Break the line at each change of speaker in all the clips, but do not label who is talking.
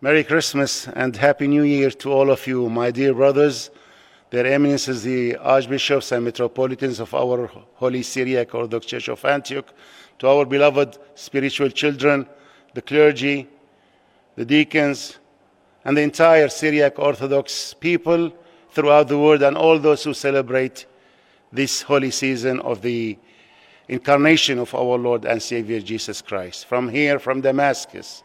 Merry Christmas and Happy New Year to all of you, my dear brothers, their eminences, the archbishops and metropolitans of our Holy Syriac Orthodox Church of Antioch, to our beloved spiritual children, the clergy, the deacons, and the entire Syriac Orthodox people throughout the world, and all those who celebrate this holy season of the incarnation of our Lord and Savior Jesus Christ. From here, from Damascus,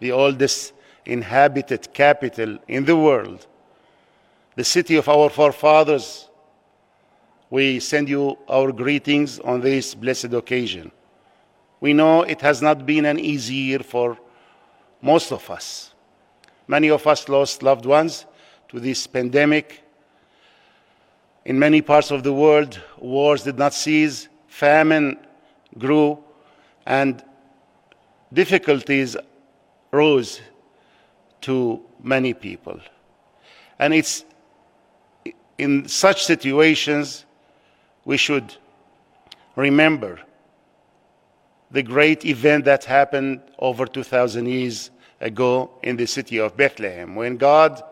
the oldest inhabited capital in the world, the city of our forefathers, we send you our greetings on this blessed occasion. We know it has not been an easy year for most of us. Many of us lost loved ones to this pandemic. In many parts of the world, wars did not cease, famine grew, and difficulties rose to many people. And it's in such situations we should remember the great event that happened over 2,000 years ago in the city of Bethlehem when God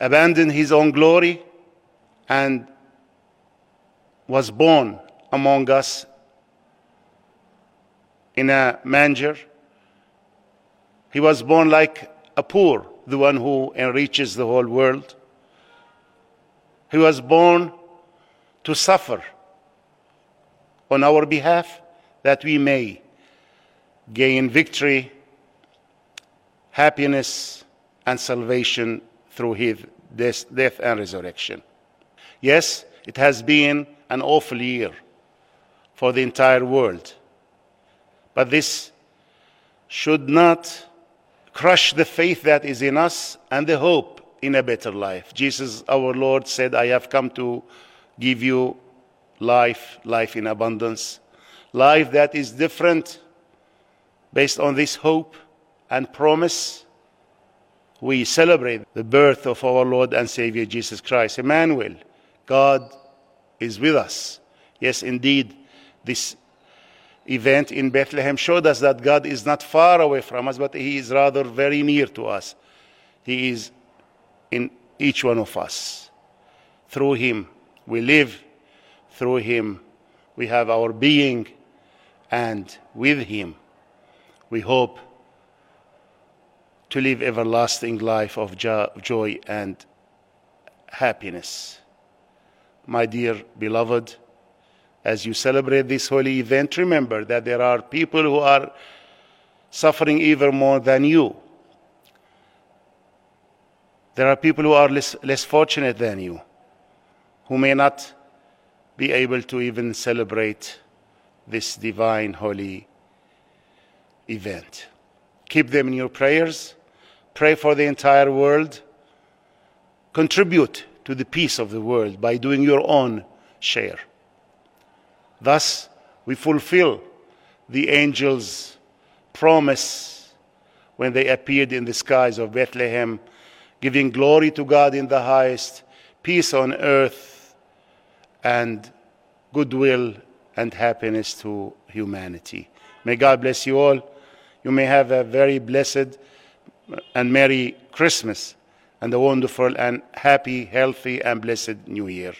abandoned his own glory and was born among us in a manger he was born like a poor, the one who enriches the whole world. He was born to suffer on our behalf that we may gain victory, happiness, and salvation through his death and resurrection. Yes, it has been an awful year for the entire world, but this should not crush the faith that is in us and the hope in a better life. Jesus, our Lord, said, I have come to give you life, life in abundance, life that is different based on this hope and promise. We celebrate the birth of our Lord and Savior Jesus Christ, Emmanuel. God is with us. Yes, indeed, this event in Bethlehem showed us that God is not far away from us, but He is rather very near to us. He is in each one of us. Through Him we live, through Him we have our being, and with Him we hope to live everlasting life of joy and happiness. My dear beloved, as you celebrate this holy event, remember that there are people who are suffering even more than you. There are people who are less, less fortunate than you, who may not be able to even celebrate this divine holy event. Keep them in your prayers. Pray for the entire world. Contribute to the peace of the world by doing your own share. Thus, we fulfill the angels' promise when they appeared in the skies of Bethlehem, giving glory to God in the highest, peace on earth, and goodwill and happiness to humanity. May God bless you all. You may have a very blessed and Merry Christmas and a wonderful and happy, healthy, and blessed New Year.